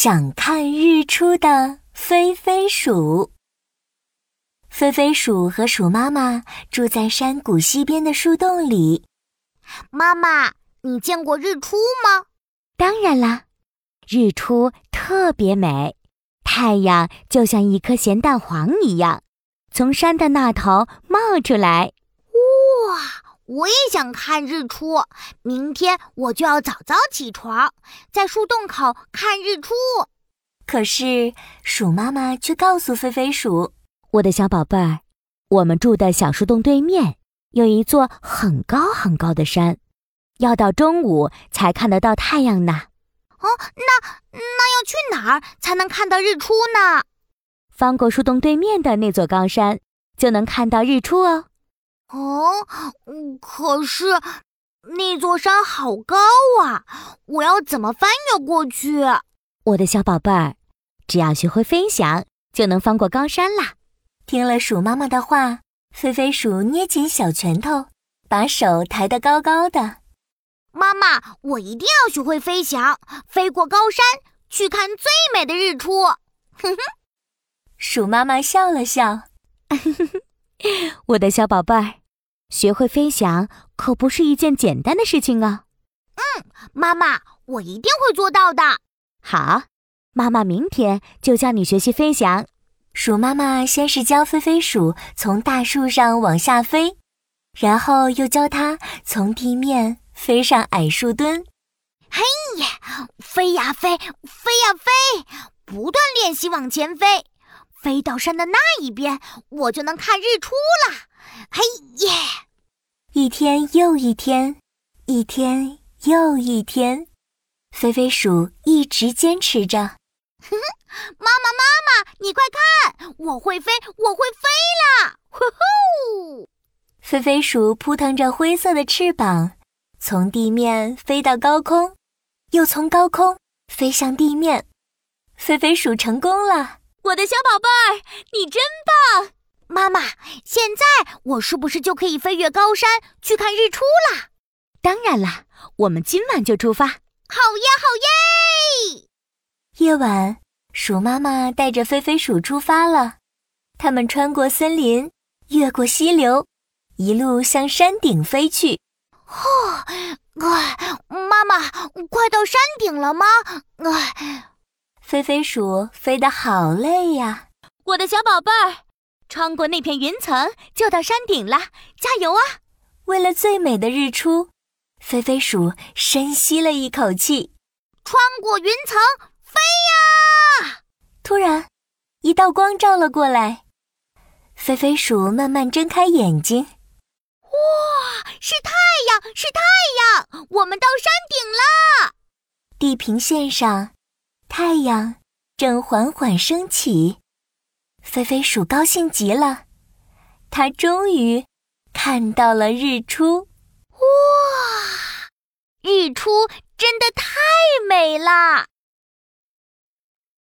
想看日出的飞飞鼠。飞飞鼠和鼠妈妈住在山谷西边的树洞里。妈妈，你见过日出吗？当然啦，日出特别美，太阳就像一颗咸蛋黄一样，从山的那头冒出来。我也想看日出，明天我就要早早起床，在树洞口看日出。可是鼠妈妈却告诉飞飞鼠：“我的小宝贝儿，我们住的小树洞对面有一座很高很高的山，要到中午才看得到太阳呢。”哦，那那要去哪儿才能看到日出呢？翻过树洞对面的那座高山，就能看到日出哦。哦，可是那座山好高啊！我要怎么翻越过去？我的小宝贝儿，只要学会飞翔，就能翻过高山啦。听了鼠妈妈的话，飞飞鼠捏紧小拳头，把手抬得高高的。妈妈，我一定要学会飞翔，飞过高山，去看最美的日出。哼哼，鼠妈妈笑了笑。我的小宝贝儿，学会飞翔可不是一件简单的事情啊。嗯，妈妈，我一定会做到的。好，妈妈明天就教你学习飞翔。鼠妈妈先是教飞飞鼠从大树上往下飞，然后又教它从地面飞上矮树墩。嘿呀，飞呀飞，飞呀飞，不断练习往前飞。飞到山的那一边，我就能看日出了。嘿耶！一天又一天，一天又一天，飞飞鼠一直坚持着。哼哼，妈妈妈妈，你快看，我会飞，我会飞啦！呼呼！飞飞鼠扑腾着灰色的翅膀，从地面飞到高空，又从高空飞向地面。飞飞鼠成功了。我的小宝贝儿，你真棒！妈妈，现在我是不是就可以飞越高山去看日出了？当然啦，我们今晚就出发。好耶，好耶！夜晚，鼠妈妈带着飞飞鼠出发了。他们穿过森林，越过溪流，一路向山顶飞去。哦，哎，妈妈，快到山顶了吗？哎。飞飞鼠飞得好累呀！我的小宝贝儿，穿过那片云层就到山顶了，加油啊！为了最美的日出，飞飞鼠深吸了一口气，穿过云层飞呀！突然，一道光照了过来，飞飞鼠慢慢睁开眼睛，哇，是太阳，是太阳！我们到山顶了，地平线上。太阳正缓缓升起，菲菲鼠高兴极了，它终于看到了日出。哇，日出真的太美了！